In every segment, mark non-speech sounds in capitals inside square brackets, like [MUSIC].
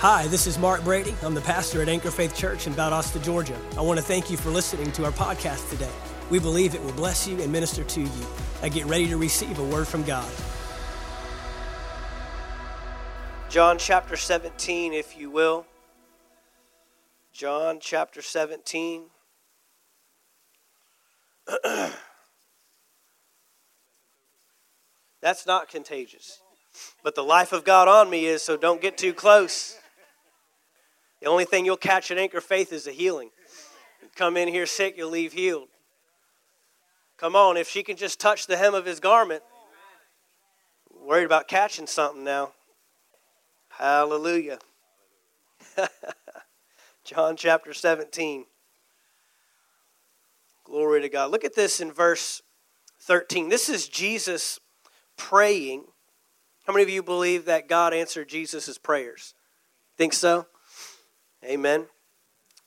Hi, this is Mark Brady. I'm the pastor at Anchor Faith Church in Valdosta, Georgia. I want to thank you for listening to our podcast today. We believe it will bless you and minister to you. I get ready to receive a word from God. John chapter 17, if you will. John chapter 17. [CLEARS THROAT] That's not contagious. But the life of God on me is, so don't get too close. The only thing you'll catch at Anchor Faith is a healing. You come in here sick, you'll leave healed. Come on, if she can just touch the hem of his garment, worried about catching something now. Hallelujah. [LAUGHS] John chapter 17. Glory to God. Look at this in verse 13. This is Jesus praying. How many of you believe that God answered Jesus' prayers? Think so? Amen.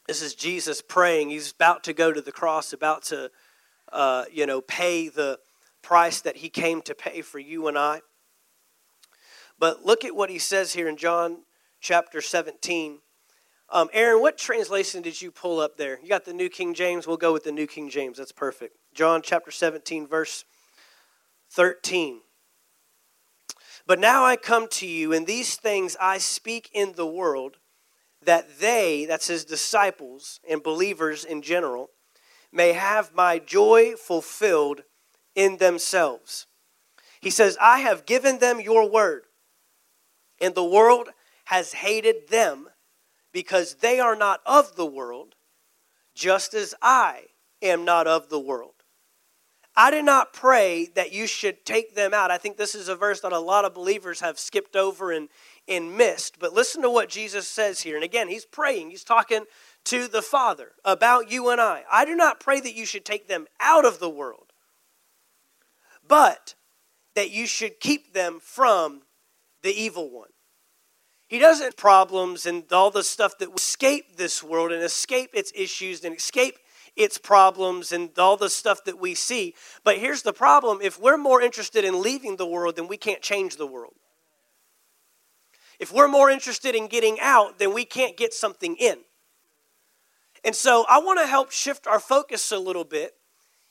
This is Jesus praying. He's about to go to the cross, about to, uh, you know, pay the price that he came to pay for you and I. But look at what he says here in John chapter 17. Um, Aaron, what translation did you pull up there? You got the New King James? We'll go with the New King James. That's perfect. John chapter 17, verse 13. But now I come to you, and these things I speak in the world that they, that's his disciples and believers in general, may have my joy fulfilled in themselves. He says, I have given them your word, and the world has hated them because they are not of the world, just as I am not of the world. I did not pray that you should take them out. I think this is a verse that a lot of believers have skipped over and, and missed. But listen to what Jesus says here. And again, he's praying, he's talking to the Father about you and I. I do not pray that you should take them out of the world, but that you should keep them from the evil one. He doesn't problems and all the stuff that escape this world and escape its issues and escape its problems and all the stuff that we see. But here's the problem if we're more interested in leaving the world, then we can't change the world. If we're more interested in getting out, then we can't get something in. And so I want to help shift our focus a little bit,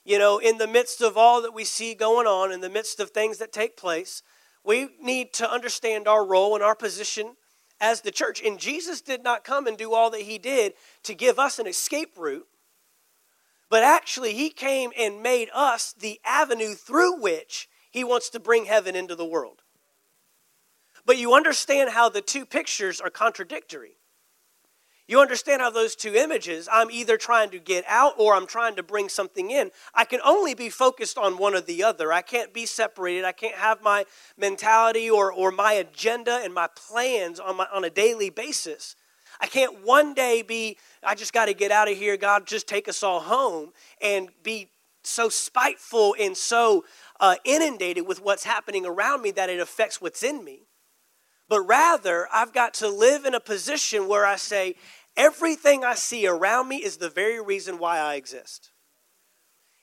you know, in the midst of all that we see going on, in the midst of things that take place. We need to understand our role and our position as the church. And Jesus did not come and do all that he did to give us an escape route, but actually, he came and made us the avenue through which he wants to bring heaven into the world. But you understand how the two pictures are contradictory. You understand how those two images, I'm either trying to get out or I'm trying to bring something in. I can only be focused on one or the other. I can't be separated. I can't have my mentality or, or my agenda and my plans on, my, on a daily basis. I can't one day be, I just got to get out of here. God, just take us all home and be so spiteful and so uh, inundated with what's happening around me that it affects what's in me. But rather, I've got to live in a position where I say, everything I see around me is the very reason why I exist.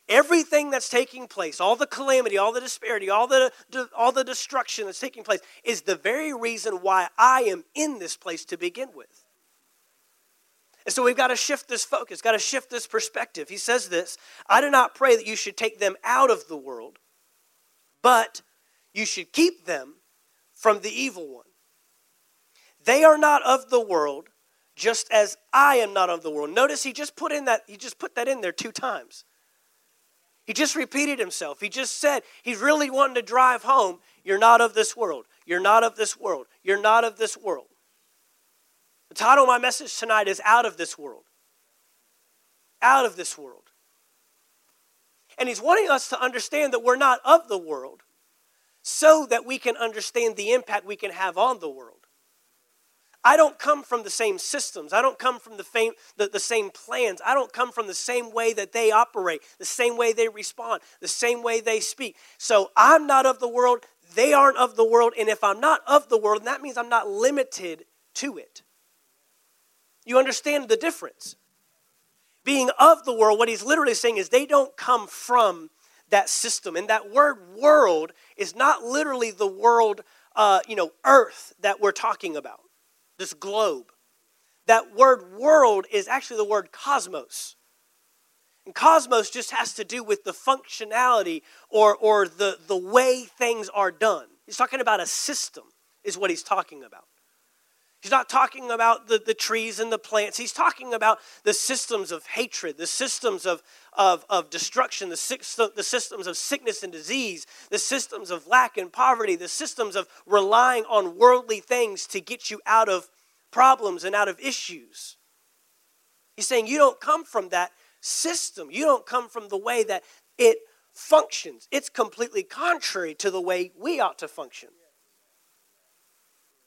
Everything that's taking place, all the calamity, all the disparity, all the, all the destruction that's taking place, is the very reason why I am in this place to begin with. And so we've got to shift this focus, got to shift this perspective. He says this I do not pray that you should take them out of the world, but you should keep them from the evil one. They are not of the world, just as I am not of the world. Notice he just put in that, he just put that in there two times. He just repeated himself. He just said, he's really wanting to drive home, you're not of this world. You're not of this world. You're not of this world. The title of my message tonight is Out of This World. Out of this world. And he's wanting us to understand that we're not of the world so that we can understand the impact we can have on the world. I don't come from the same systems. I don't come from the, the, the same plans. I don't come from the same way that they operate, the same way they respond, the same way they speak. So I'm not of the world. They aren't of the world. And if I'm not of the world, that means I'm not limited to it. You understand the difference. Being of the world, what he's literally saying is they don't come from that system. And that word world is not literally the world, uh, you know, earth that we're talking about. This globe. That word world is actually the word cosmos. And cosmos just has to do with the functionality or, or the, the way things are done. He's talking about a system, is what he's talking about. He's not talking about the, the trees and the plants. He's talking about the systems of hatred, the systems of, of, of destruction, the, system, the systems of sickness and disease, the systems of lack and poverty, the systems of relying on worldly things to get you out of problems and out of issues. He's saying you don't come from that system, you don't come from the way that it functions. It's completely contrary to the way we ought to function.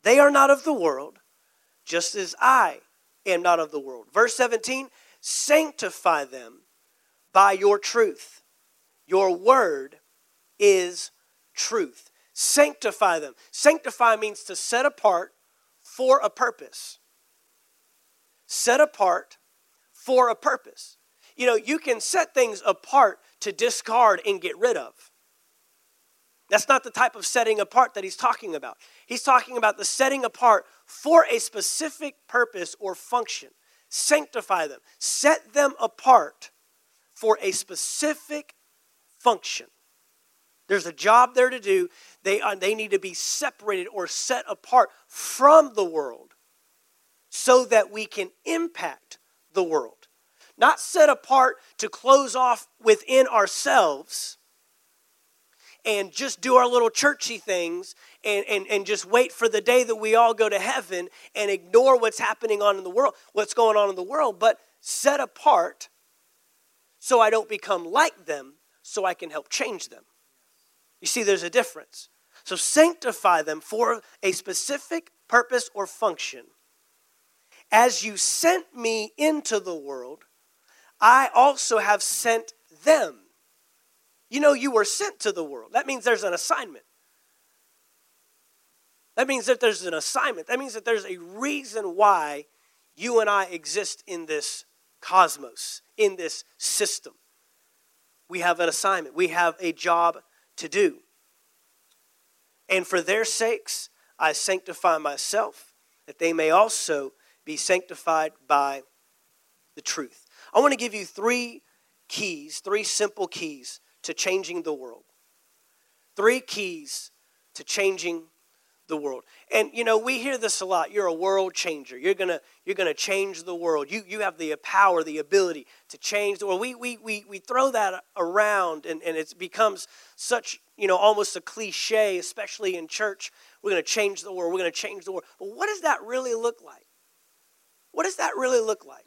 They are not of the world, just as I am not of the world. Verse 17 sanctify them by your truth. Your word is truth. Sanctify them. Sanctify means to set apart for a purpose. Set apart for a purpose. You know, you can set things apart to discard and get rid of. That's not the type of setting apart that he's talking about. He's talking about the setting apart for a specific purpose or function. Sanctify them, set them apart for a specific function. There's a job there to do. They, are, they need to be separated or set apart from the world so that we can impact the world. Not set apart to close off within ourselves and just do our little churchy things and, and, and just wait for the day that we all go to heaven and ignore what's happening on in the world, what's going on in the world, but set apart so I don't become like them, so I can help change them. You see, there's a difference. So sanctify them for a specific purpose or function. As you sent me into the world, I also have sent them you know, you were sent to the world. That means there's an assignment. That means that there's an assignment. That means that there's a reason why you and I exist in this cosmos, in this system. We have an assignment, we have a job to do. And for their sakes, I sanctify myself, that they may also be sanctified by the truth. I want to give you three keys, three simple keys to changing the world. Three keys to changing the world. And you know, we hear this a lot. You're a world changer. You're gonna you're gonna change the world. You you have the power, the ability to change the world. We we we, we throw that around and, and it becomes such, you know, almost a cliche, especially in church. We're gonna change the world, we're gonna change the world. But what does that really look like? What does that really look like?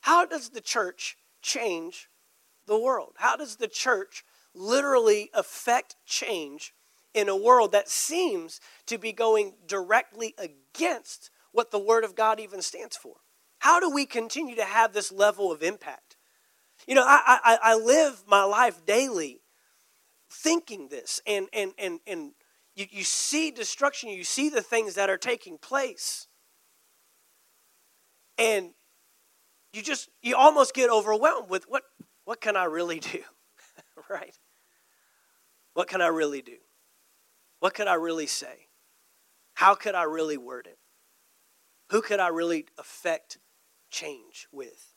How does the church change the world? How does the church literally affect change in a world that seems to be going directly against what the Word of God even stands for? How do we continue to have this level of impact? You know, I, I, I live my life daily thinking this, and, and, and, and you, you see destruction, you see the things that are taking place. And you just, you almost get overwhelmed with what, what can I really do? [LAUGHS] right? What can I really do? What could I really say? How could I really word it? Who could I really affect change with?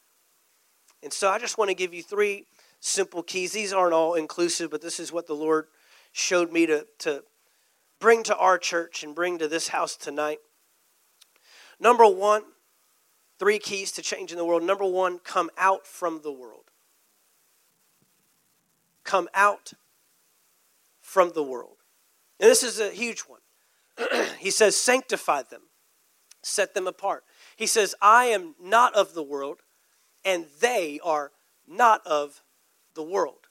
And so I just want to give you three simple keys. These aren't all inclusive, but this is what the Lord showed me to, to bring to our church and bring to this house tonight. Number one, three keys to changing the world. Number one, come out from the world come out from the world. And this is a huge one. [CLEARS THROAT] he says, sanctify them, set them apart. He says, I am not of the world, and they are not of the world.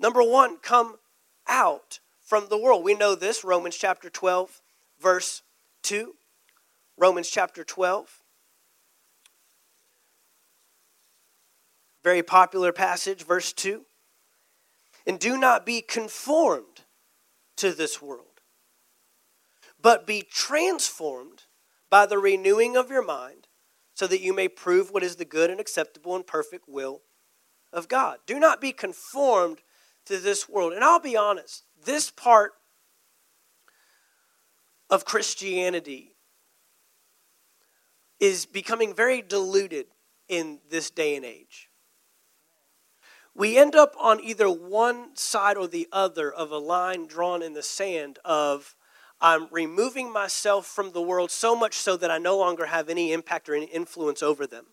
Number one, come out from the world. We know this, Romans chapter 12, verse 2. Romans chapter 12. Very popular passage, verse 2. And do not be conformed to this world, but be transformed by the renewing of your mind, so that you may prove what is the good and acceptable and perfect will of God. Do not be conformed to this world. And I'll be honest, this part of Christianity is becoming very diluted in this day and age. We end up on either one side or the other of a line drawn in the sand of I'm removing myself from the world so much so that I no longer have any impact or any influence over them.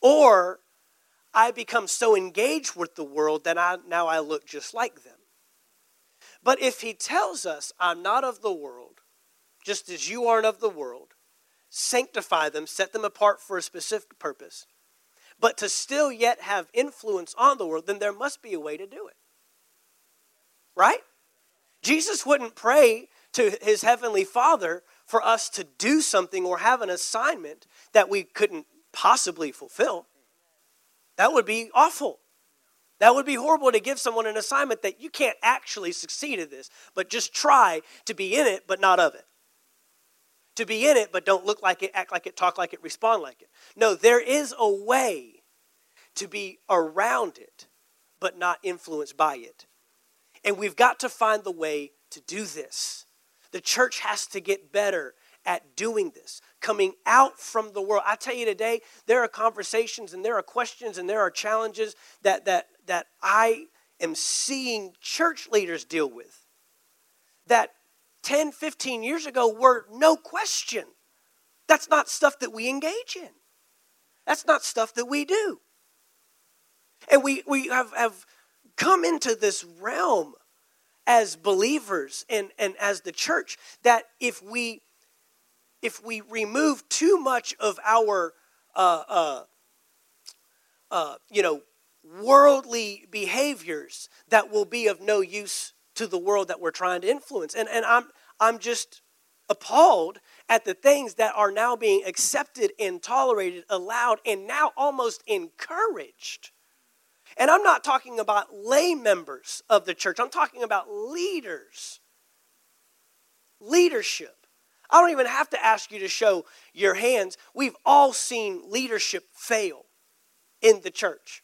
Or I become so engaged with the world that I, now I look just like them. But if he tells us, I'm not of the world, just as you aren't of the world, sanctify them, set them apart for a specific purpose, but to still yet have influence on the world, then there must be a way to do it. Right? Jesus wouldn't pray to his heavenly Father for us to do something or have an assignment that we couldn't possibly fulfill. That would be awful. That would be horrible to give someone an assignment that you can't actually succeed at this, but just try to be in it, but not of it. To be in it, but don't look like it, act like it, talk like it, respond like it. No, there is a way to be around it, but not influenced by it. And we've got to find the way to do this. The church has to get better at doing this, coming out from the world. I tell you today, there are conversations and there are questions and there are challenges that, that, that I am seeing church leaders deal with that 10, 15 years ago were no question. That's not stuff that we engage in. That's not stuff that we do. And we, we have, have come into this realm as believers and, and as the church that if we if we remove too much of our uh, uh, uh, you know worldly behaviors that will be of no use to the world that we're trying to influence. And, and i'm i'm just appalled at the things that are now being accepted and tolerated allowed and now almost encouraged and I'm not talking about lay members of the church, I'm talking about leaders. Leadership. I don't even have to ask you to show your hands. We've all seen leadership fail in the church.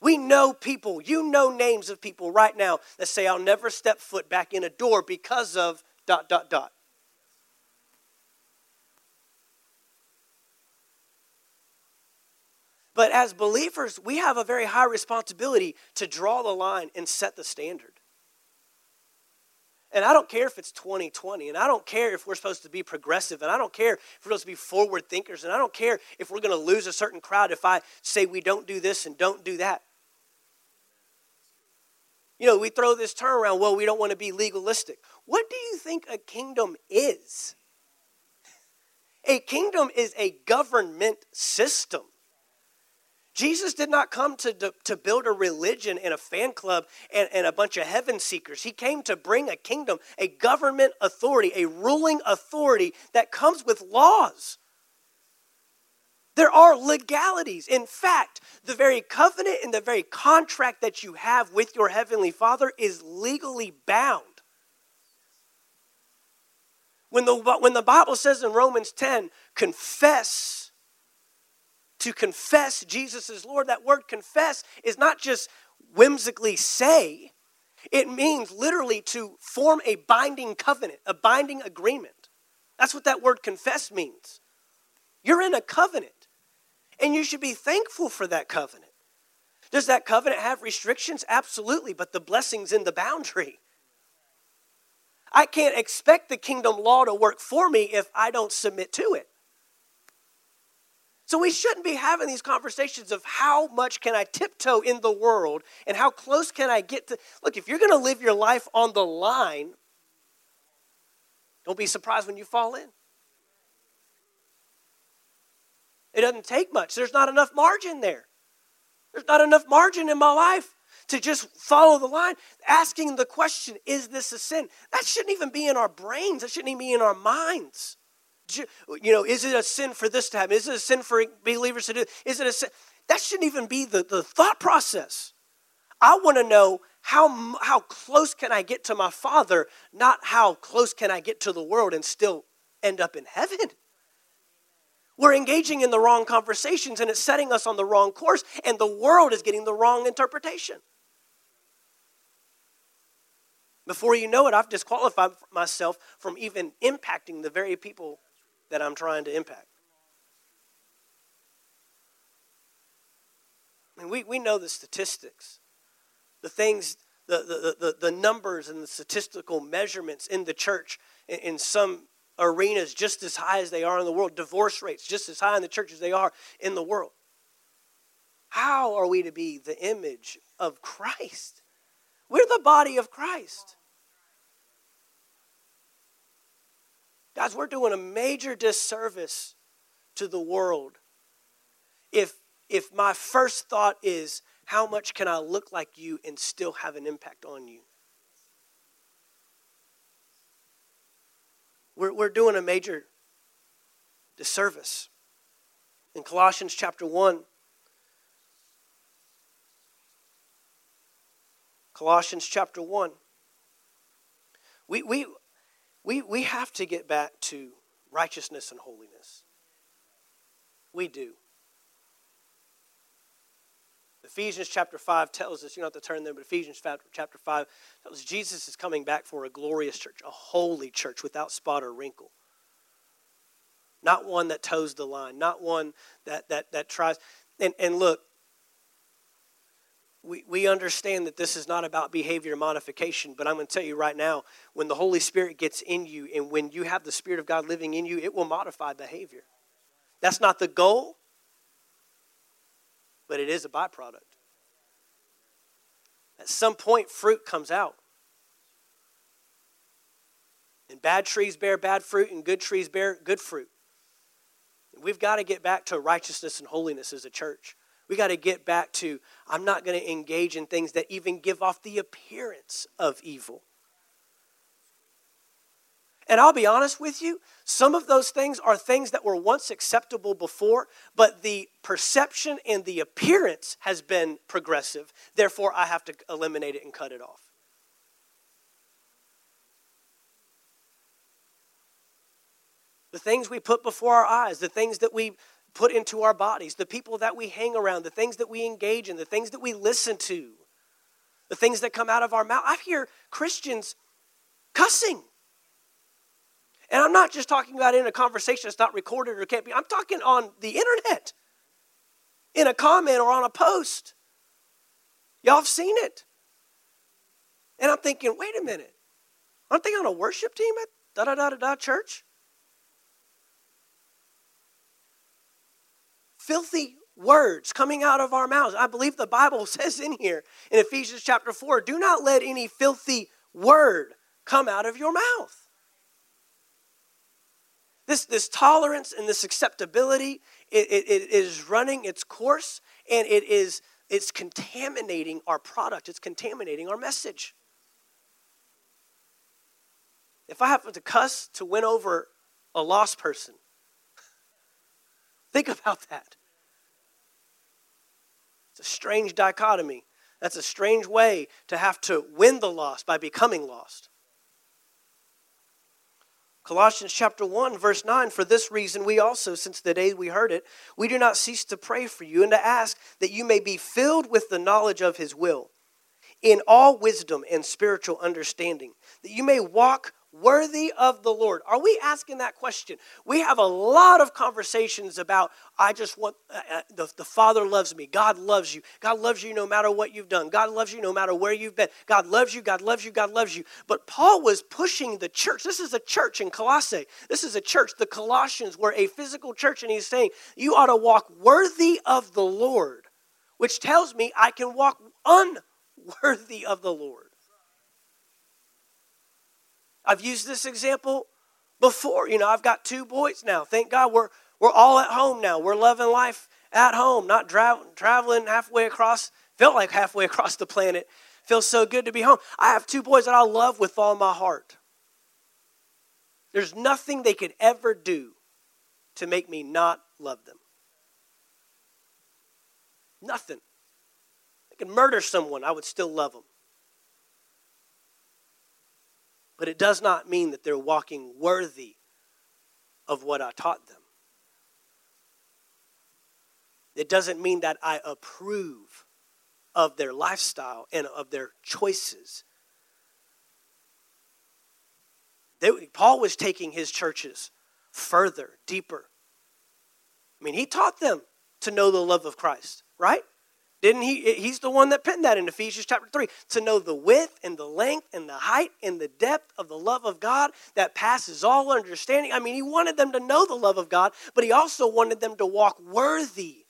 We know people, you know names of people right now that say, I'll never step foot back in a door because of dot, dot, dot. But as believers, we have a very high responsibility to draw the line and set the standard. And I don't care if it's 2020, and I don't care if we're supposed to be progressive, and I don't care if we're supposed to be forward thinkers, and I don't care if we're going to lose a certain crowd if I say we don't do this and don't do that. You know, we throw this term around, well, we don't want to be legalistic. What do you think a kingdom is? A kingdom is a government system. Jesus did not come to, to build a religion and a fan club and, and a bunch of heaven seekers. He came to bring a kingdom, a government authority, a ruling authority that comes with laws. There are legalities. In fact, the very covenant and the very contract that you have with your heavenly Father is legally bound. When the, when the Bible says in Romans 10, confess to confess Jesus is Lord, that word confess is not just whimsically say, it means literally to form a binding covenant, a binding agreement. That's what that word confess means. You're in a covenant, and you should be thankful for that covenant. Does that covenant have restrictions? Absolutely, but the blessing's in the boundary. I can't expect the kingdom law to work for me if I don't submit to it. So we shouldn't be having these conversations of how much can I tiptoe in the world and how close can I get to. Look, if you're going to live your life on the line, don't be surprised when you fall in. It doesn't take much. There's not enough margin there. There's not enough margin in my life to just follow the line. Asking the question, is this a sin? That shouldn't even be in our brains. That shouldn't even be in our minds you know, is it a sin for this to happen? Is it a sin for believers to do? Is it a sin? That shouldn't even be the, the thought process. I want to know how, how close can I get to my Father, not how close can I get to the world and still end up in heaven. We're engaging in the wrong conversations and it's setting us on the wrong course, and the world is getting the wrong interpretation. Before you know it, I've disqualified myself from even impacting the very people that I'm trying to impact. I mean, we, we know the statistics, the things, the, the, the, the numbers and the statistical measurements in the church in, in some arenas just as high as they are in the world, divorce rates just as high in the church as they are in the world. How are we to be the image of Christ? We're the body of Christ. Guys, we're doing a major disservice to the world if if my first thought is how much can I look like you and still have an impact on you? We're, we're doing a major disservice. In Colossians chapter 1, Colossians chapter 1, we, we, we, we have to get back to righteousness and holiness. We do. Ephesians chapter 5 tells us, you don't have to turn there, but Ephesians chapter 5 tells us Jesus is coming back for a glorious church, a holy church without spot or wrinkle. Not one that toes the line, not one that, that, that tries. And, and look, we, we understand that this is not about behavior modification, but I'm going to tell you right now when the Holy Spirit gets in you and when you have the Spirit of God living in you, it will modify behavior. That's not the goal, but it is a byproduct. At some point, fruit comes out. And bad trees bear bad fruit, and good trees bear good fruit. We've got to get back to righteousness and holiness as a church. We got to get back to, I'm not going to engage in things that even give off the appearance of evil. And I'll be honest with you, some of those things are things that were once acceptable before, but the perception and the appearance has been progressive. Therefore, I have to eliminate it and cut it off. The things we put before our eyes, the things that we put into our bodies, the people that we hang around, the things that we engage in, the things that we listen to, the things that come out of our mouth. I hear Christians cussing. And I'm not just talking about in a conversation that's not recorded or can't be, I'm talking on the internet, in a comment or on a post. Y'all have seen it. And I'm thinking, wait a minute. Aren't they on a worship team at da da da da da church? Filthy words coming out of our mouths. I believe the Bible [LAUGHS] says in here in Ephesians chapter 4 do not let any filthy word come out of your mouth. This, this tolerance and this acceptability it, it, it is running its course and it is it's contaminating our product it's contaminating our message if i have to cuss to win over a lost person [LAUGHS] think about that it's a strange dichotomy. That's a strange way to have to win the lost by becoming lost. Colossians chapter 1 verse 9 for this reason we also since the day we heard it we do not cease to pray for you and to ask that you may be filled with the knowledge of his will in all wisdom and spiritual understanding that you may walk worthy of the Lord? Are we asking that question? We have a lot of conversations about, I just want, uh, uh, the, the Father loves me. God loves you. God loves you no matter what you've done. God loves you no matter where you've been. God loves you. God loves you. God loves you. But Paul was pushing the church. This is a church in Colossae. This is a church. The Colossians were a physical church, and he's saying, You ought to walk worthy of the Lord, which tells me I can walk unworthy of the Lord. I've used this example before. You know, I've got two boys now. Thank God we're, we're all at home now. We're loving life at home, not dra- traveling halfway across, felt like halfway across the planet. Feels so good to be home. I have two boys that I love with all my heart. There's nothing they could ever do to make me not love them. Nothing. They could murder someone, I would still love them. But it does not mean that they're walking worthy of what I taught them. It doesn't mean that I approve of their lifestyle and of their choices. They, Paul was taking his churches further, deeper. I mean, he taught them to know the love of Christ, right? Didn't he? Eh, he's the one that penned that in Ephesians chapter 3 to know the width and the length and the height and the depth of the love of God that passes all understanding. I mean, he wanted them to know the love of God, but he also wanted them to walk worthy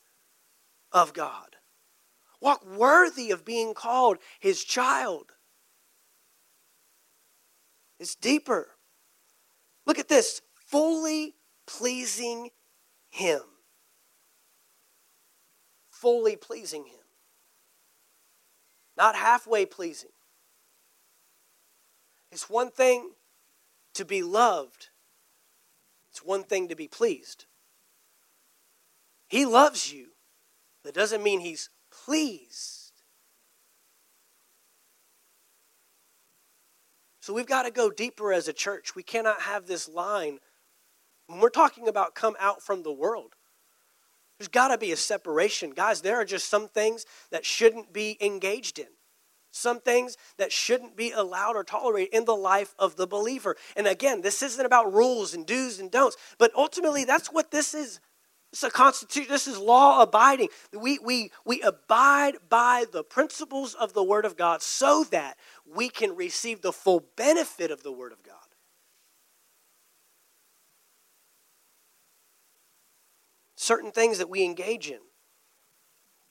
of God, walk worthy of being called his child. It's deeper. Look at this fully pleasing him. Fully pleasing him not halfway pleasing. It's one thing to be loved, it's one thing to be pleased. He loves you, that doesn't mean he's pleased. So we've got to go deeper as a church. We cannot have this line when we're talking about come out from the world. There's got to be a separation. Guys, there are just some things that shouldn't be engaged in. Some things that shouldn't be allowed or tolerated in the life of the believer. And again, this isn't about rules and do's and don'ts, but ultimately that's what this is. It's a constitution. This is law abiding. We, we, we abide by the principles of the Word of God so that we can receive the full benefit of the Word of God. Certain things that we engage in.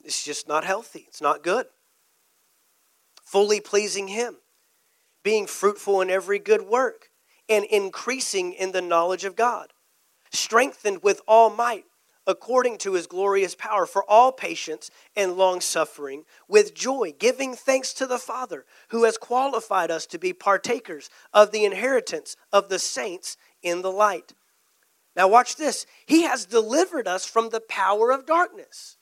It's just not healthy, it's not good. Fully pleasing Him, being fruitful in every good work, and increasing in the knowledge of God, strengthened with all might according to his glorious power, for all patience and long suffering, with joy, giving thanks to the Father, who has qualified us to be partakers of the inheritance of the saints in the light. Now, watch this. He has delivered us from the power of darkness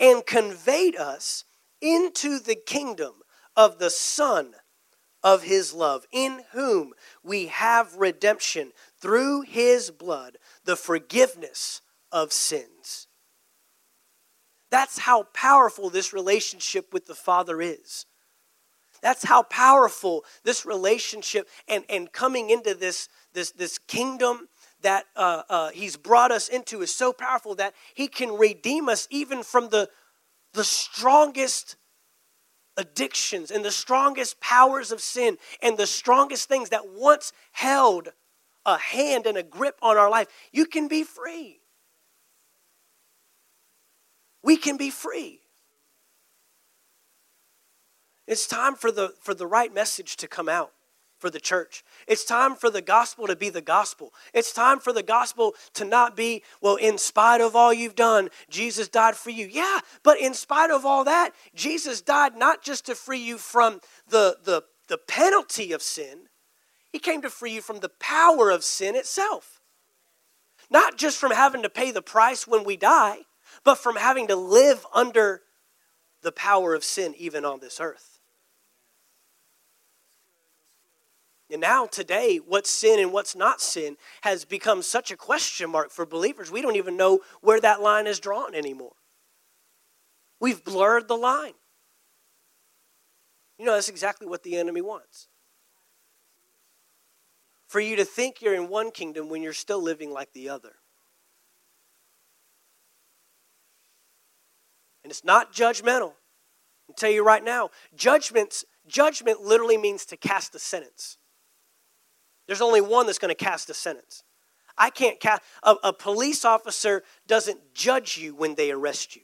and conveyed us into the kingdom of the Son of His love, in whom we have redemption through His blood, the forgiveness of sins. That's how powerful this relationship with the Father is. That's how powerful this relationship and, and coming into this, this, this kingdom that uh, uh, he's brought us into is so powerful that he can redeem us even from the, the strongest addictions and the strongest powers of sin and the strongest things that once held a hand and a grip on our life. You can be free. We can be free. It's time for the, for the right message to come out for the church. It's time for the gospel to be the gospel. It's time for the gospel to not be, well, in spite of all you've done, Jesus died for you. Yeah, but in spite of all that, Jesus died not just to free you from the, the, the penalty of sin, He came to free you from the power of sin itself. Not just from having to pay the price when we die, but from having to live under the power of sin even on this earth. And now, today, what's sin and what's not sin has become such a question mark for believers. We don't even know where that line is drawn anymore. We've blurred the line. You know, that's exactly what the enemy wants. For you to think you're in one kingdom when you're still living like the other. And it's not judgmental. I'll tell you right now, judgments, judgment literally means to cast a sentence. There's only one that's going to cast a sentence. I can't cast, a, a police officer doesn't judge you when they arrest you.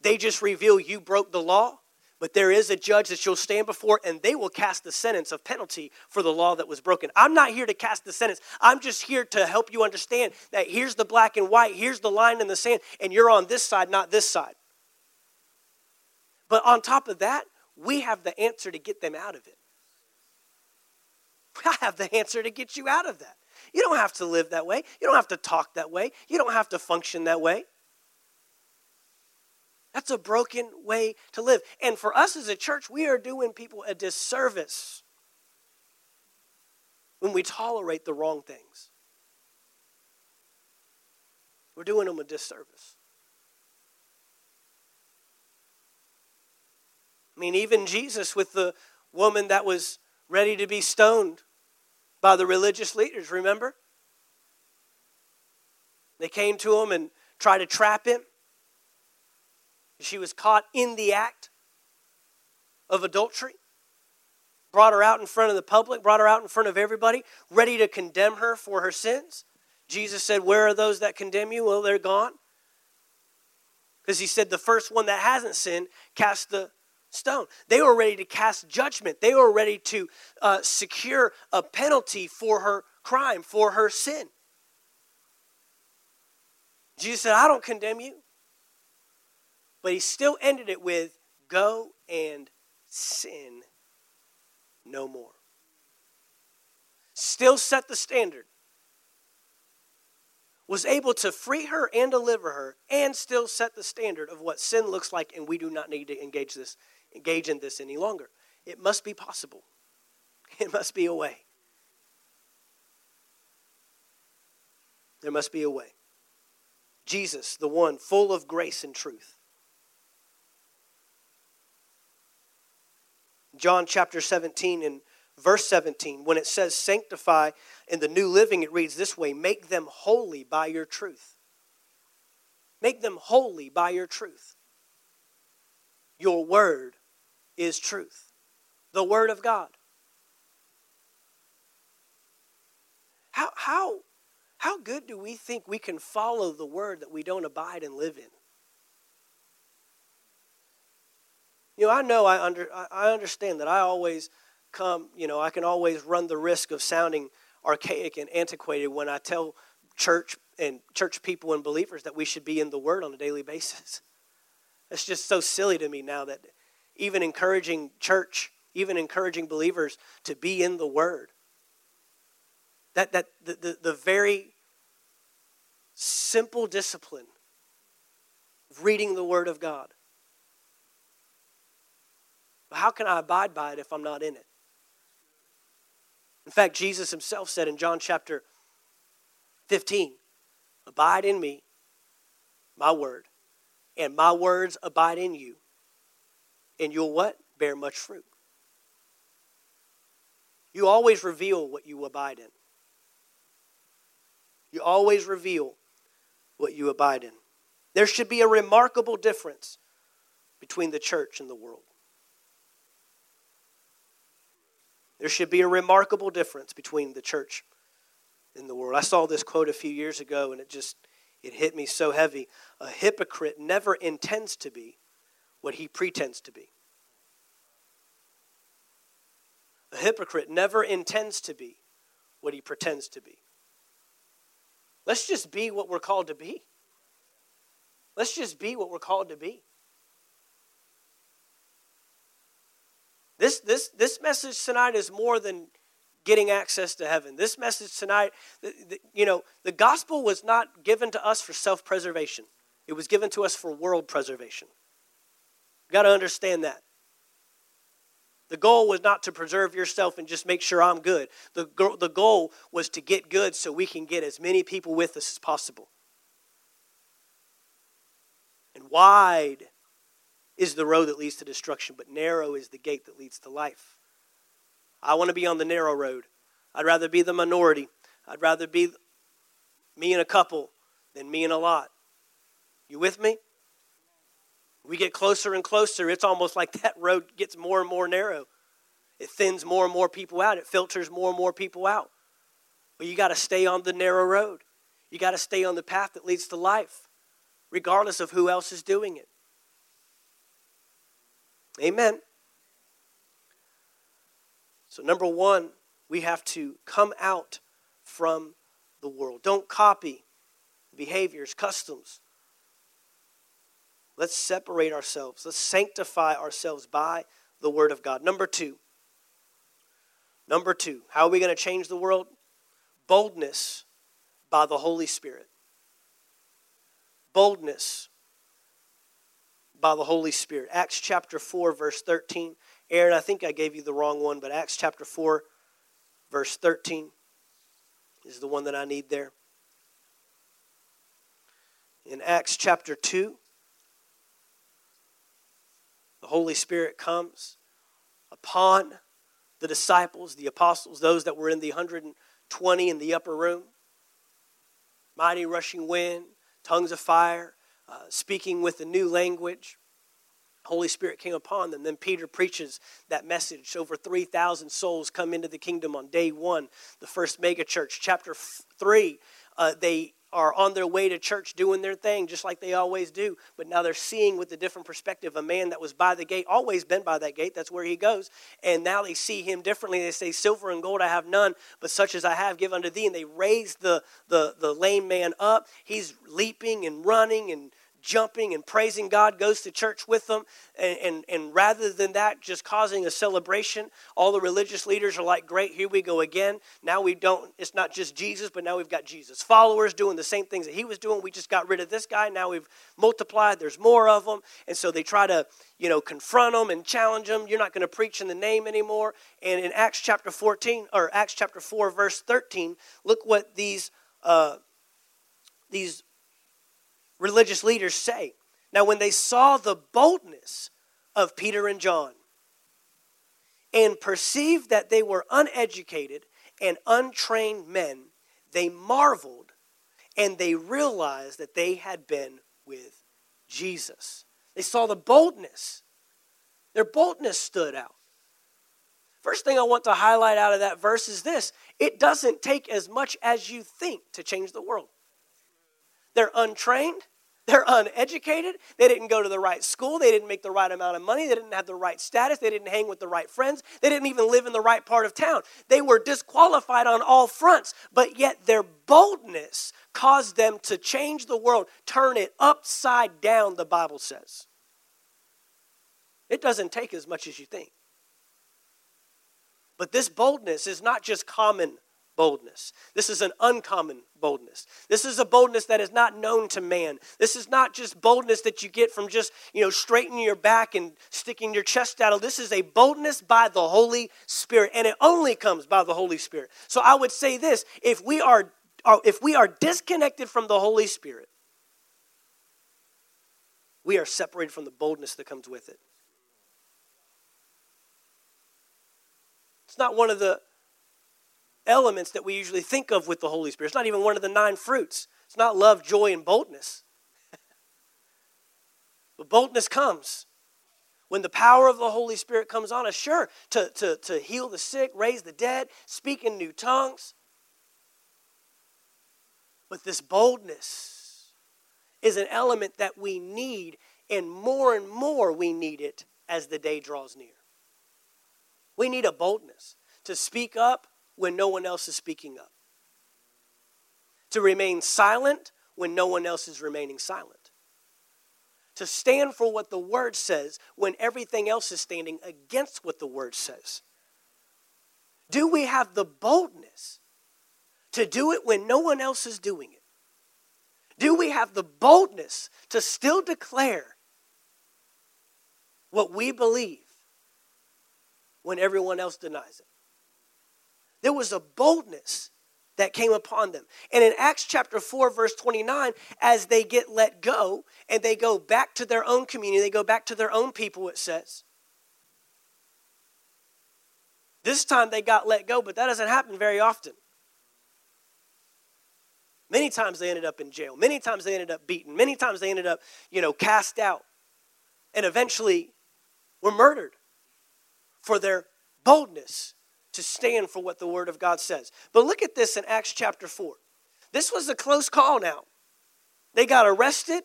They just reveal you broke the law, but there is a judge that you'll stand before and they will cast the sentence of penalty for the law that was broken. I'm not here to cast the sentence. I'm just here to help you understand that here's the black and white, here's the line in the sand, and you're on this side, not this side. But on top of that, we have the answer to get them out of it. [LAUGHS] I have the answer to get you out of that. You don't have to live that way. You don't have to talk that way. You don't have to function that way. That's a broken way to live. And for us as a church, we are doing people a disservice when we tolerate the wrong things. We're doing them a disservice. I mean, even Jesus with the woman that was ready to be stoned by the religious leaders, remember? They came to him and tried to trap him. She was caught in the act of adultery. Brought her out in front of the public, brought her out in front of everybody, ready to condemn her for her sins. Jesus said, Where are those that condemn you? Well, they're gone. Because he said, The first one that hasn't sinned, cast the stone. They were ready to cast judgment. They were ready to uh, secure a penalty for her crime, for her sin. Jesus said, I don't condemn you. But he still ended it with, Go and sin no more. Still set the standard. Was able to free her and deliver her, and still set the standard of what sin looks like, and we do not need to engage this, engage in this any longer. It must be possible. [LAUGHS] It must be a way. There must be a way. Jesus, the one full of grace and truth. John chapter 17 and verse 17, when it says sanctify in the New Living, it reads this way make them holy by your truth. Make them holy by your truth. Your word is truth, the word of God. How, how, how good do we think we can follow the word that we don't abide and live in? You know, I know I, under, I understand that I always come, you know, I can always run the risk of sounding archaic and antiquated when I tell church and church people and believers that we should be in the Word on a daily basis. [LAUGHS] It's just so silly to me now that even encouraging church, even encouraging believers to be in the Word, that, that the, the, the very simple discipline of reading the Word of God. But how can I abide by it if I'm not in it? In fact, Jesus himself said in John chapter 15, Abide in me, my word, and my words abide in you, and you'll what? Bear much fruit. You always reveal what you abide in. You always reveal what you abide in. There should be a remarkable difference between the church and the world. There should be a remarkable difference between the church and the world. I saw this quote a few years ago and it just it hit me so heavy. A hypocrite never intends to be what he pretends to be. A hypocrite never intends to be what he pretends to be. Let's just be what we're called to be. Let's just be what we're called to be. This, this, this message tonight is more than getting access to heaven. This message tonight, you know, the gospel was not given to us for self preservation, it was given to us for world preservation. Got to understand that. The goal was not to preserve yourself and just make sure I'm good. The, the goal was to get good so we can get as many people with us as possible. And wide is the road that leads to destruction, but narrow is the gate that leads to life. I want to be on the narrow road. I'd rather be the minority. I'd rather be me and a couple than me and a lot. You with me? We get closer and closer. It's almost like [LAUGHS] that road gets more and more narrow. It thins more and more people out. It filters more and more people out. But you got to stay on the narrow road. You got to stay on the path that leads to life, regardless of who else is doing it. Amen. So, number one, we have to come out from the world. Don't copy behaviors, customs. Let's separate ourselves. Let's sanctify ourselves by the Word of God. Number two. Number two, how are we going to change the world? Boldness by the Holy Spirit. Boldness by the Holy Spirit. Acts chapter 4, verse 13. Aaron, I think I gave you the wrong one, but Acts chapter 4, verse 13 is the one that I need there. In Acts chapter 2, the Holy Spirit comes upon the disciples, the apostles, those that were in the 120 in the upper room. Mighty rushing wind, tongues of fire, uh, speaking with a new language. Holy Spirit came upon them. Then Peter preaches that message. Over 3,000 souls come into the kingdom on day one, the first mega church. Chapter 3, uh, they are on their way to church doing their thing just like they always do but now they're seeing with a different perspective a man that was by the gate always been by that gate that's where he goes and now they see him differently. They say silver and gold i have none but such as i have give unto thee. And they raise the the, the lame man up. He's leaping and running and jumping and praising God, goes to church with them. And, and, and, rather than that, just causing a celebration, all the religious leaders are like, great, here we go again. Now we don't, it's not just Jesus, but now we've got Jesus followers doing the same things that he was doing. We just got rid of this guy. Now we've multiplied, there's more of them. And so they try to, you know, confront them and challenge them. You're not going to preach in the name anymore. And in Acts chapter 14, or Acts chapter 4, verse 13, look what these. Uh, these religious leaders say. Now, when they saw the boldness of Peter and John and perceived that they were uneducated and untrained men, they marveled and they realized that they had been with Jesus. They saw the boldness. Their boldness stood out. First thing I want to highlight out of that verse is this it doesn't take as much as you think to change the world. They're untrained, they're uneducated. They didn't go to the right school. They didn't make the right amount of money. They didn't have the right status. They didn't hang with the right friends. They didn't even live in the right part of town. They were disqualified on all fronts, but yet their boldness caused them to change the world, turn it upside down, the Bible says. It doesn't take as much as you think. But this boldness is not just common boldness. This is an uncommon boldness. This is a boldness that is not known to man. This is not just boldness that you get from just, you know, straightening your back and sticking your chest out. This is a boldness by the Holy Spirit, and it only comes by the Holy Spirit. So I would say this, if we are uh, if we are disconnected from the Holy Spirit, we are separated from the boldness that comes with it. It's not one of the elements that we usually think of with the Holy Spirit. It's not even one of the nine fruits. It's not love, joy, and boldness. [LAUGHS] but boldness comes when the power of the Holy Spirit comes on us, sure, to, to, to heal the sick, raise the dead, speak in new tongues. But this boldness is an element that we need, and more and more we need it as the day draws near. We need a boldness to speak up when no one else is speaking up, to remain silent when no one else is remaining silent, to stand for what the Word says when everything else is standing against what the Word says. Do we have the boldness to do it when no one else is doing it? Do we have the boldness to still declare what we believe when everyone else denies it? There was a boldness that came upon them. And in Acts chapter 4, verse 29, as they get let go and they go back to their own community, they go back to their own people, it says. This time they got let go, but that doesn't happen very often. Many times they ended up in jail. Many times they ended up beaten. Many times they ended up, you know, cast out. And eventually were murdered for their boldness to stand for what the Word of God says. But look at this in Acts chapter 4. This was a close call now. They got arrested.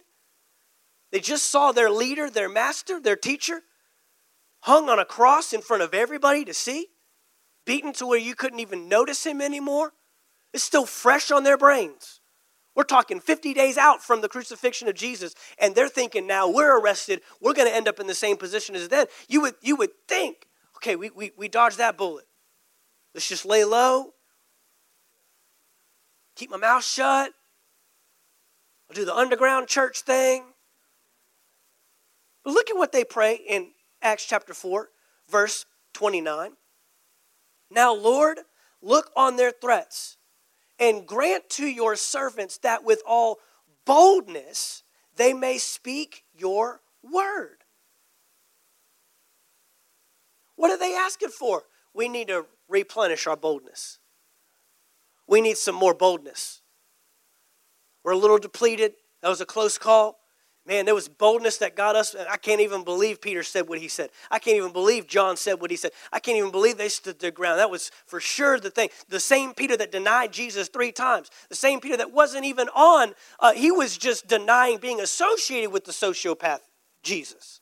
They just saw their leader, their master, their teacher, hung on a cross in front of everybody to see, beaten to where you couldn't even notice him anymore. It's still fresh on their brains. We're talking 50 days out from the crucifixion of Jesus, and they're thinking now we're arrested, we're going to end up in the same position as then. You would, you would think, okay, we, we, we dodged that bullet. Let's just lay low, keep my mouth shut. I'll do the underground church thing. But look at what they pray in Acts chapter 4, verse 29. Now, Lord, look on their threats and grant to your servants that with all boldness they may speak your word. What are they asking for? We need to replenish our boldness. We need some more boldness. We're a little depleted. That was a close call. Man, there was boldness that got us. I can't even believe Peter said what he said. I can't even believe John said what he said. I can't even believe they stood their ground. That was for sure the thing. The same Peter that denied Jesus three times, the same Peter that wasn't even on, uh, he was just denying being associated with the sociopath Jesus.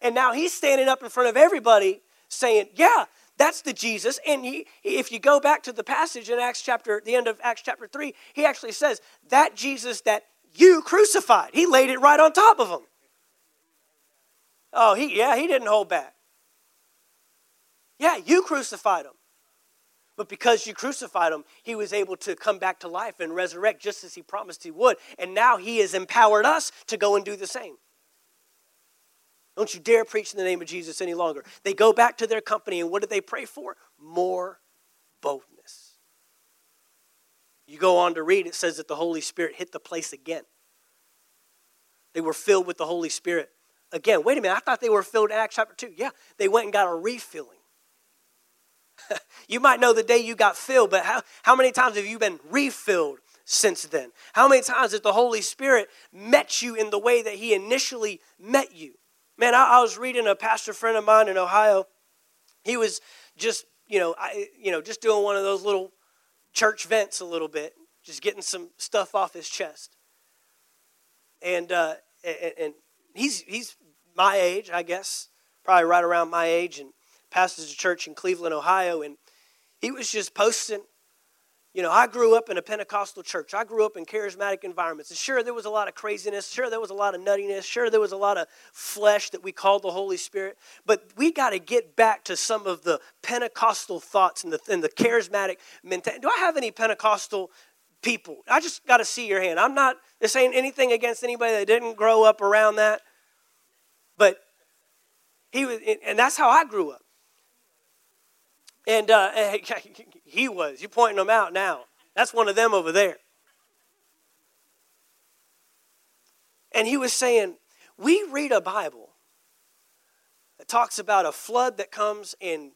And now he's standing up in front of everybody saying, Yeah, that's the Jesus. And he, if you go back to the passage in Acts chapter, the end of Acts chapter 3, he actually says, That Jesus that you crucified. He laid it right on top of him. Oh, he yeah, he didn't hold back. Yeah, you crucified him. But because you crucified him, he was able to come back to life and resurrect just as he promised he would. And now he has empowered us to go and do the same. Don't you dare preach in the name of Jesus any longer. They go back to their company, and what do they pray for? More boldness. You go on to read, it says that the Holy Spirit hit the place again. They were filled with the Holy Spirit. Again, wait a minute, I thought they were filled in Acts chapter 2. Yeah, they went and got a refilling. [LAUGHS] you might know the day you got filled, but how, how many times have you been refilled since then? How many times has the Holy Spirit met you in the way that He initially met you? Man, I, I was reading a pastor friend of mine in Ohio. He was just, you know, I, you know, just doing one of those little church vents a little bit, just getting some stuff off his chest. And, uh, and, and he's, he's my age, I guess, probably right around my age, and pastors a church in Cleveland, Ohio. And he was just posting you know, I grew up in a Pentecostal church. I grew up in charismatic environments. And sure, there was a lot of craziness. Sure, there was a lot of nuttiness. Sure, there was a lot of flesh that we called the Holy Spirit. But we got to get back to some of the Pentecostal thoughts and the, and the charismatic mentality. Do I have any Pentecostal people? I just got to see your hand. I'm not saying anything against anybody that didn't grow up around that. But he was, and that's how I grew up. And uh, [LAUGHS] he was. You're pointing them out now. That's one of them over there. And he was saying, We read a Bible that talks about a flood that comes and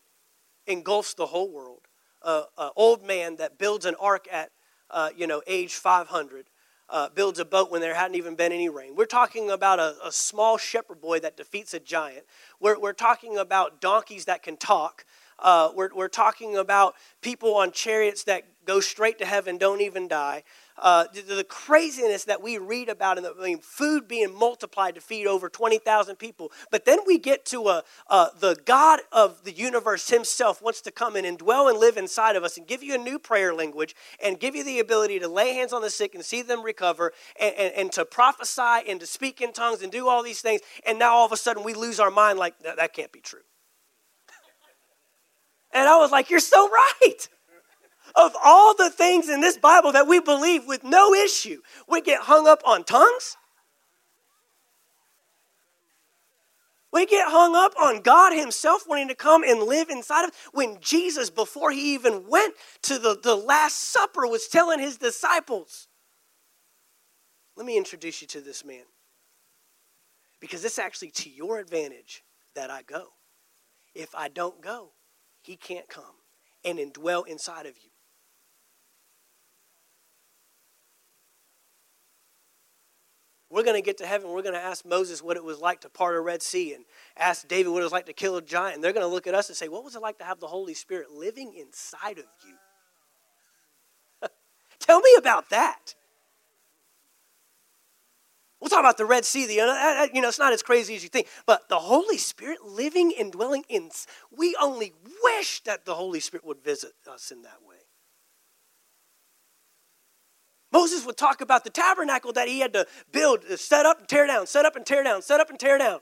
engulfs the whole world. An old man that builds an ark at, uh, you know, age 500. Uh, builds a boat when there hadn't even been any rain. We're talking about a, a small shepherd boy that defeats a giant. We're, we're talking about donkeys that can talk. Uh, we're, we're talking about people on chariots that go straight to heaven, don't even die. Uh, the, the, craziness that we read about in the I mean, food being multiplied to feed over 20,000 people. But then we get to a, uh, the God of the universe himself wants to come in and dwell and live inside of us and give you a new prayer language and give you the ability to lay hands on the sick and see them recover and, and, and to prophesy and to speak in tongues and do all these things. And now all of a sudden we lose our mind like, that, that can't be true. And I was like, You're so right. Of all the things in this Bible that we believe with no issue, we get hung up on tongues. We get hung up on God Himself wanting to come and live inside of when Jesus, before He even went to the, the Last Supper, was telling His disciples, Let me introduce you to this man. Because it's actually to your advantage that I go. If I don't go, he can't come and indwell inside of you. We're going to get to heaven. We're going to ask Moses what it was like to part a Red Sea and ask David what it was like to kill a giant. And they're going to look at us and say, What was it like to have the Holy Spirit living inside of you? [LAUGHS] Tell me about that. We'll talk about the Red Sea. The, uh, uh, you know, it's not as crazy as you think. But the Holy Spirit living and dwelling in, we only wish that the Holy Spirit would visit us in that way. Moses would talk about the tabernacle that he had to build, set up and tear down, set up and tear down, set up and tear down.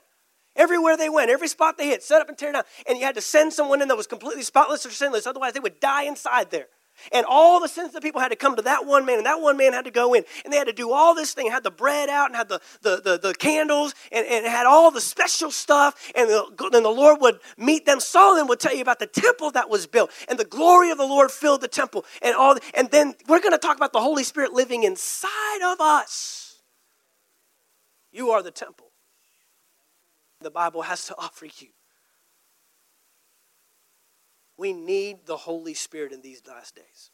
Everywhere they went, every spot they hit, set up and tear down. And you had to send someone in that was completely spotless or sinless, otherwise they would die inside there. And all the sins of the people had to come to that one man, and that one man had to go in. And they had to do all this thing, had the bread out, and had the, the, the, the candles, and, and had all the special stuff. And then the Lord would meet them. Solomon would tell you about the temple that was built, and the glory of the Lord filled the temple. And, all, and then we're going to talk about the Holy Spirit living inside of us. You are the temple the Bible has to offer you. We need the Holy Spirit in these last days.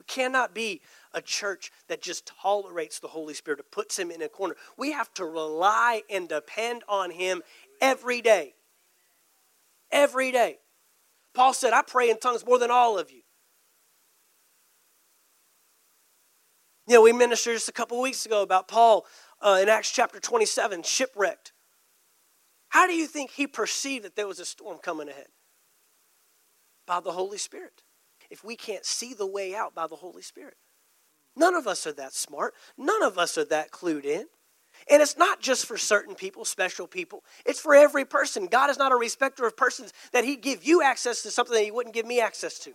We cannot be a church that just tolerates the Holy Spirit, or puts him in a corner. We have to rely and depend on him every day. Every day. Paul said, I pray in tongues more than all of you. You know, we ministered just a couple weeks ago about Paul uh, in Acts chapter 27, shipwrecked. How do you think he perceived that there was a storm coming ahead? By the Holy Spirit. If we can't see the way out by the Holy Spirit, none of us are that smart. None of us are that clued in. And it's not just for certain people, special people. It's for every person. God is not a respecter of persons that He'd give you access to something that He wouldn't give me access to.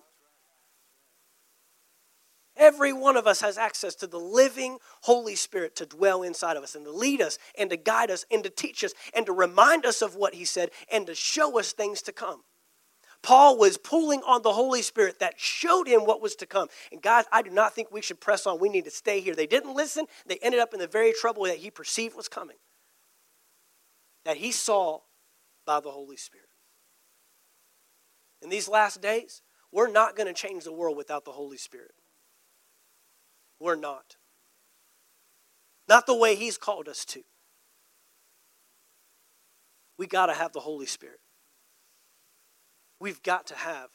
Every one of us has access to the living Holy Spirit to dwell inside of us and to lead us and to guide us and to teach us and to remind us of what He said and to show us things to come. Paul was pulling on the Holy Spirit that showed him what was to come. And God, I do not think we should press on. We need to stay here. They didn't listen. They ended up in the very trouble that he perceived was coming, that he saw by the Holy Spirit. In these last days, we're not going to change the world without the Holy Spirit. We're not. Not the way He's called us to. We got to have the Holy Spirit. We've got to have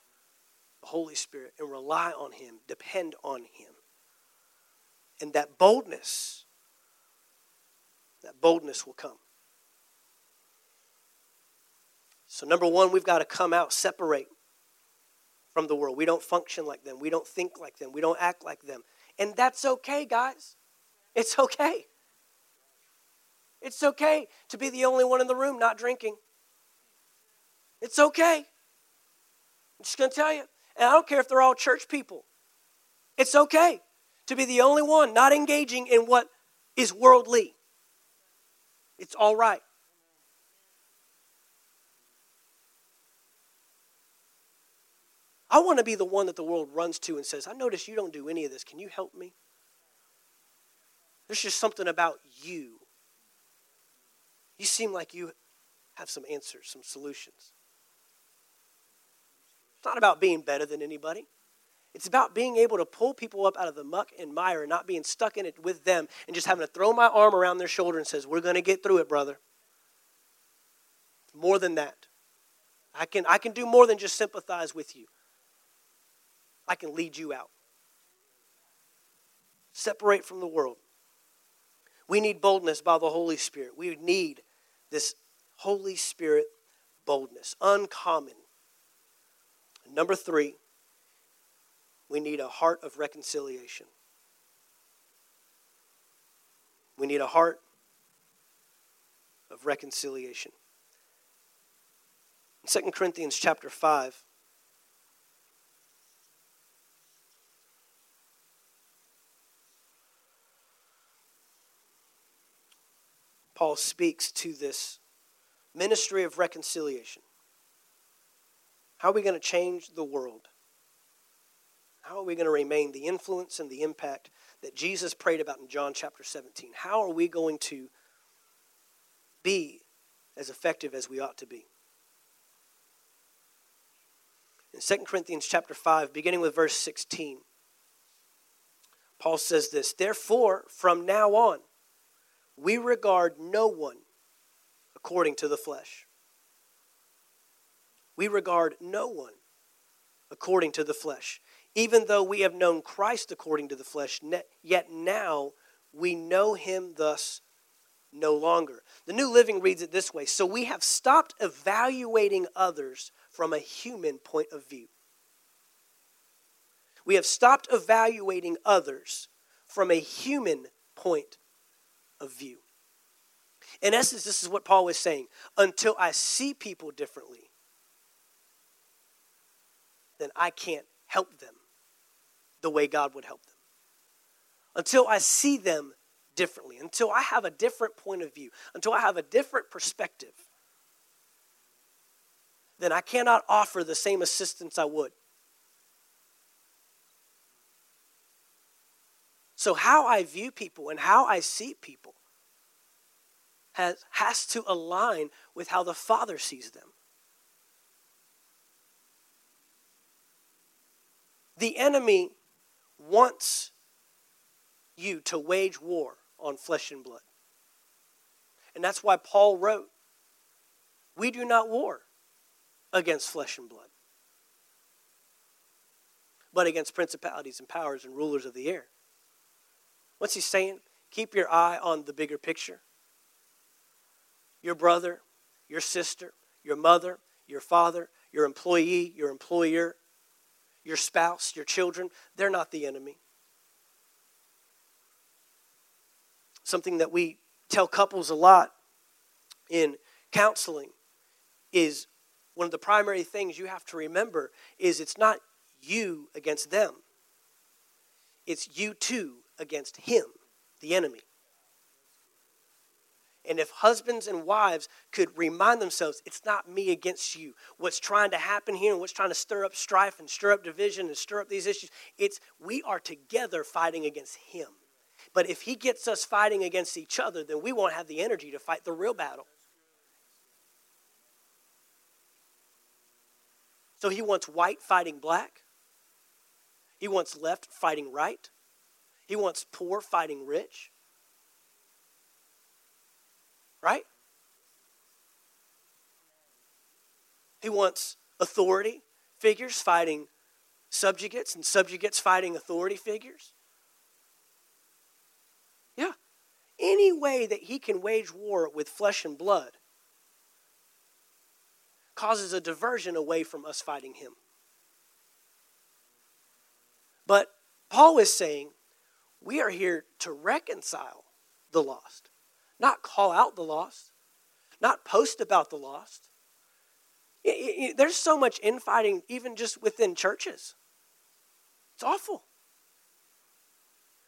the Holy Spirit and rely on Him, depend on Him. And that boldness, that boldness will come. So, number one, we've got to come out, separate from the world. We don't function like them. We don't think like them. We don't act like them. And that's okay, guys. It's okay. It's okay to be the only one in the room not drinking. It's okay. I'm just going to tell you. And I don't care if they're all church people. It's okay to be the only one not engaging in what is worldly. It's all right. I want to be the one that the world runs to and says, I notice you don't do any of this. Can you help me? There's just something about you. You seem like you have some answers, some solutions. It's not about being better than anybody. It's about being able to pull people up out of the muck and mire and not being stuck in it with them and just having to throw my arm around their shoulder and says, We're going to get through it, brother. More than that. I can, I can do more than just sympathize with you. I can lead you out. Separate from the world. We need boldness by the Holy Spirit. We need this Holy Spirit boldness, uncommon. Number three, we need a heart of reconciliation. We need a heart of reconciliation. In 2 Corinthians chapter 5, Paul speaks to this ministry of reconciliation. How are we going to change the world? How are we going to remain the influence and the impact that Jesus prayed about in John chapter 17? How are we going to be as effective as we ought to be? In 2 Corinthians chapter 5, beginning with verse 16, Paul says this Therefore, from now on, we regard no one according to the flesh. We regard no one according to the flesh. Even though we have known Christ according to the flesh, yet now we know him thus no longer. The New Living reads it this way So we have stopped evaluating others from a human point of view. We have stopped evaluating others from a human point of view. In essence, this is what Paul was saying. Until I see people differently, then I can't help them the way God would help them. Until I see them differently, until I have a different point of view, until I have a different perspective, then I cannot offer the same assistance I would. So, how I view people and how I see people has, has to align with how the Father sees them. The enemy wants you to wage war on flesh and blood. And that's why Paul wrote, We do not war against flesh and blood, but against principalities and powers and rulers of the air. What's he saying? Keep your eye on the bigger picture. Your brother, your sister, your mother, your father, your employee, your employer, your spouse, your children, they're not the enemy. Something that we tell couples a lot in counseling is one of the primary things you have to remember is it's not you against them. It's you two against him, the enemy. And if husbands and wives could remind themselves, it's not me against you. What's trying to happen here and what's trying to stir up strife and stir up division and stir up these issues, it's we are together fighting against him. But if he gets us fighting against each other, then we won't have the energy to fight the real battle. So he wants white fighting black. He wants left fighting right. He wants poor fighting rich. Right? He wants authority figures fighting subjugates and subjugates fighting authority figures. Yeah. Any way that he can wage war with flesh and blood causes a diversion away from us fighting him. But Paul is saying we are here to reconcile the lost, not call out the lost, not post about the lost. There's so much infighting, even just within churches. It's awful.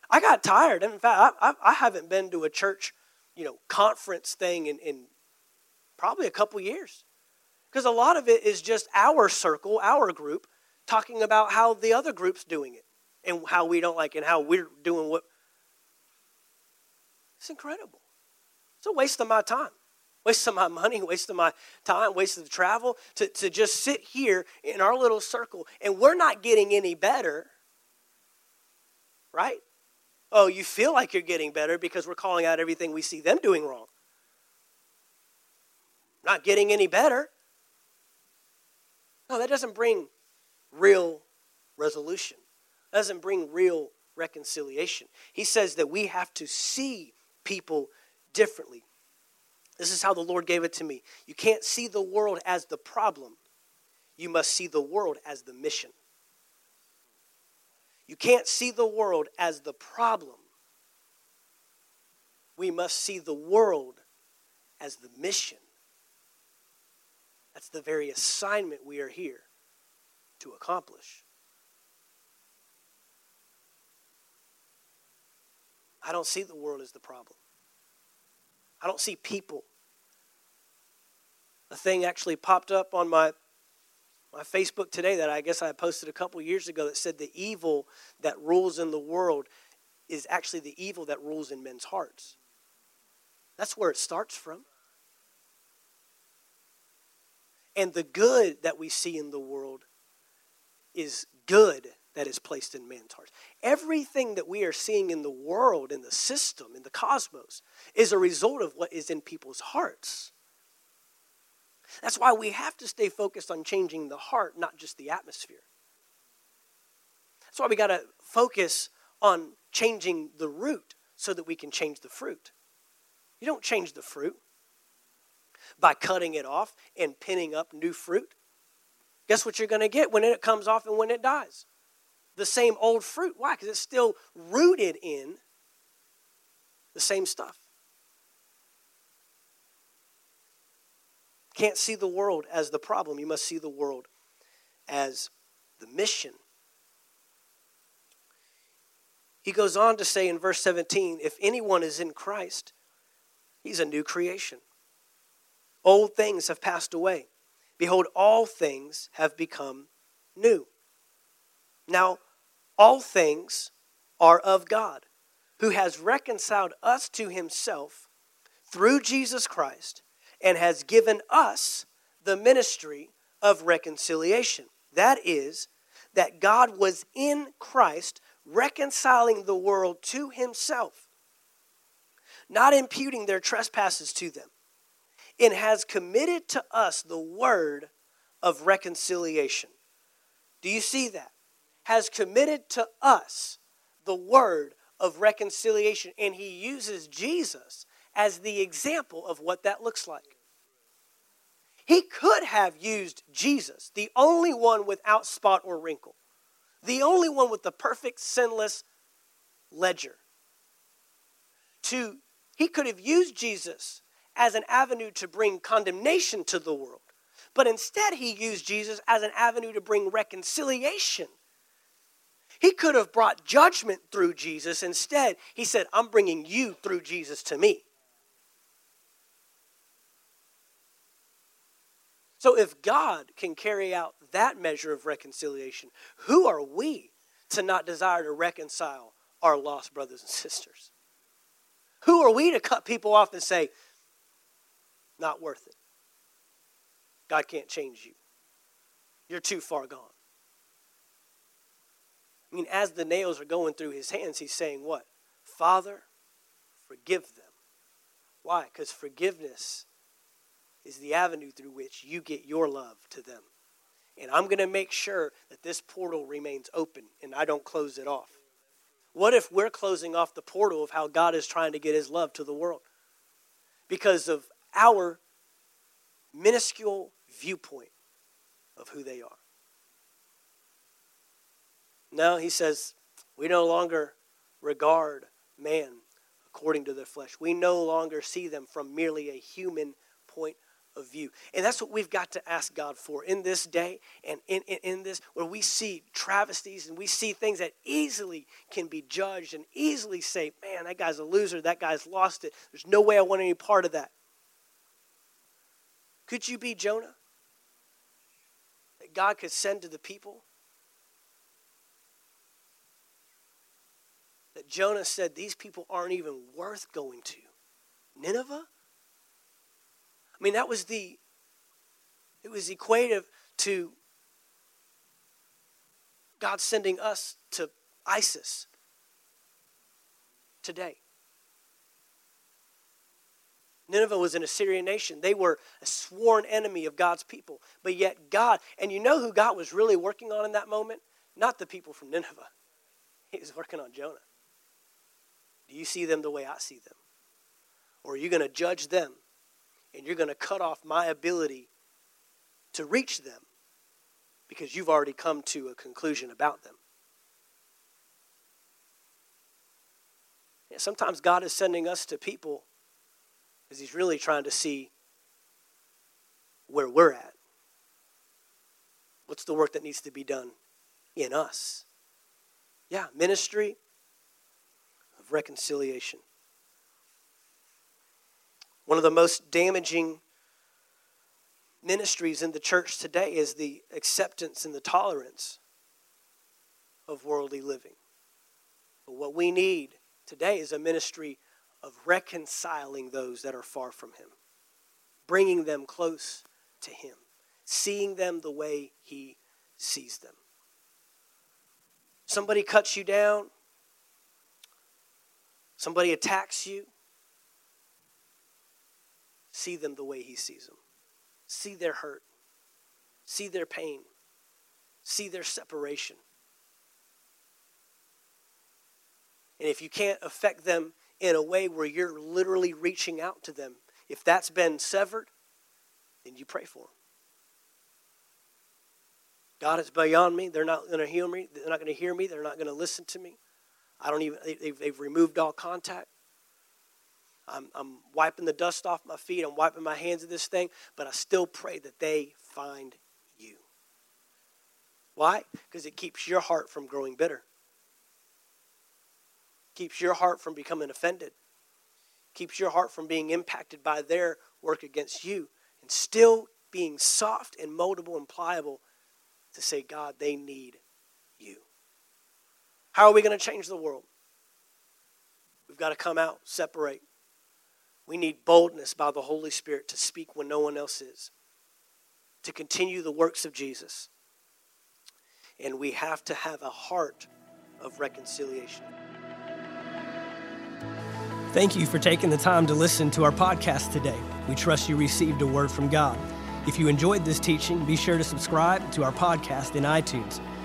I got tired. In fact, I, I, haven't been to a church, you know, conference thing in, in probably a couple years. Because a lot of it is just our circle, our group, talking about how the other group's doing it and how we don't like it and how we're doing what. It's incredible. It's a waste of my time, waste of my money, [LAUGHS] waste of my time, waste of the travel to, to just sit here in our little circle and we're not getting any better, right? Oh, you feel like you're getting better because we're calling out everything we see them doing wrong. Not getting any better. No, that doesn't bring real resolution. That doesn't bring real reconciliation. He says that we have to see people differently. This is how the Lord gave it to me. You can't see the world as the problem, you must see the world as the mission. You can't see the world as the problem. We must see the world as the mission. That's the very assignment we are here to accomplish. I don't see the world as the problem. I don't see people. A thing actually popped up on my my Facebook today that I guess I posted a couple years ago that said the evil that rules in the world is actually the evil that rules in men's hearts. That's where it starts from. And the good that we see in the world is good that is placed in man's heart. Everything that we are seeing in the world, in the system, in the cosmos, is a result of what is in people's hearts. That's why we have to stay focused on changing the heart, not just the atmosphere. That's why we got to focus on changing the root so that we can change the fruit. You don't change the fruit by cutting it off and pinning up new fruit. Guess what you're going to get when it comes off and when it dies? The same old fruit. Why? Because it's still rooted in the same stuff. Can't see the world as the problem. You must see the world as the mission. He goes on to say in verse 17 if anyone is in Christ, he's a new creation. Old things have passed away. Behold, all things have become new. Now, all things are of God, who has reconciled us to himself through Jesus Christ and has given us the ministry of reconciliation. That is, that God was in Christ, reconciling the world to himself, not imputing their trespasses to them, and has committed to us the word of reconciliation. Do you see that? Has committed to us the word of reconciliation, and he uses Jesus as the example of what that looks like. He could have used Jesus, the only one without spot or wrinkle, the only one with the perfect, sinless ledger. To, he could have used Jesus as an avenue to bring condemnation to the world, but instead he used Jesus as an avenue to bring reconciliation. He could have brought judgment through Jesus. Instead, he said, I'm bringing you through Jesus to me. So if God can carry out that measure of reconciliation, who are we to not desire to reconcile our lost brothers and sisters? Who are we to cut people off and say, not worth it? God can't change you. You're too far gone. I mean, as the nails are going through his hands, he's saying, What? Father, forgive them. Why? Because forgiveness is the avenue through which you get your love to them. And I'm going to make sure that this portal remains open and I don't close it off. What if we're closing off the portal of how God is trying to get his love to the world? Because of our minuscule viewpoint of who they are. No, he says, we no longer regard man according to their flesh. We no longer see them from merely a human point of view. And that's what we've got to ask God for in this day and in, in, in, this, where we see travesties and we see things that easily can be judged and easily say, man, that guy's a loser, that guy's lost it. There's no way I want any part of that. Could you be Jonah? That God could send to the people? That Jonah said, these people aren't even worth going to. Nineveh? I mean, that was the, it was equative to God sending us to ISIS today. Nineveh was an Assyrian nation. They were a sworn enemy of God's people. But yet, God, and you know who God was really working on in that moment? Not the people from Nineveh, He was working on Jonah. Do you see them the way I see them? Or are you going to judge them and you're going to cut off my ability to reach them because you've already come to a conclusion about them. Sometimes God is sending us to people because He's really trying to see where we're at. What's the work that needs to be done in us? Yeah, ministry of reconciliation. One of the most damaging ministries in the church today is the acceptance and the tolerance of worldly living. But what we need today is a ministry of reconciling those that are far from Him, bringing them close to Him, seeing them the way He sees them. Somebody cuts you down, somebody attacks you, see them the way he sees them. See their hurt. See their pain. See their separation. And if you can't affect them in a way where you're literally reaching out to them, if that's been severed, then you pray for them. God is beyond me. They're not going to heal me. They're not going to hear me. They're not going to listen to me. I don't even, they've, they've removed all contact. I'm, I'm wiping the dust off my feet. I'm wiping my hands of this thing, but I still pray that they find you. Why? Because it keeps your heart from growing bitter, keeps your heart from becoming offended, keeps your heart from being impacted by their work against you, and still being soft and moldable and pliable to say, God, they need you. How are we going to change the world? We've got to come out, separate, we need boldness by the Holy Spirit to speak when no one else is, to continue the works of Jesus. and we have to have a heart of reconciliation. Thank you for taking the time to listen to our podcast today. We trust you received a word from God. If you enjoyed this teaching, be sure to subscribe to our podcast in iTunes.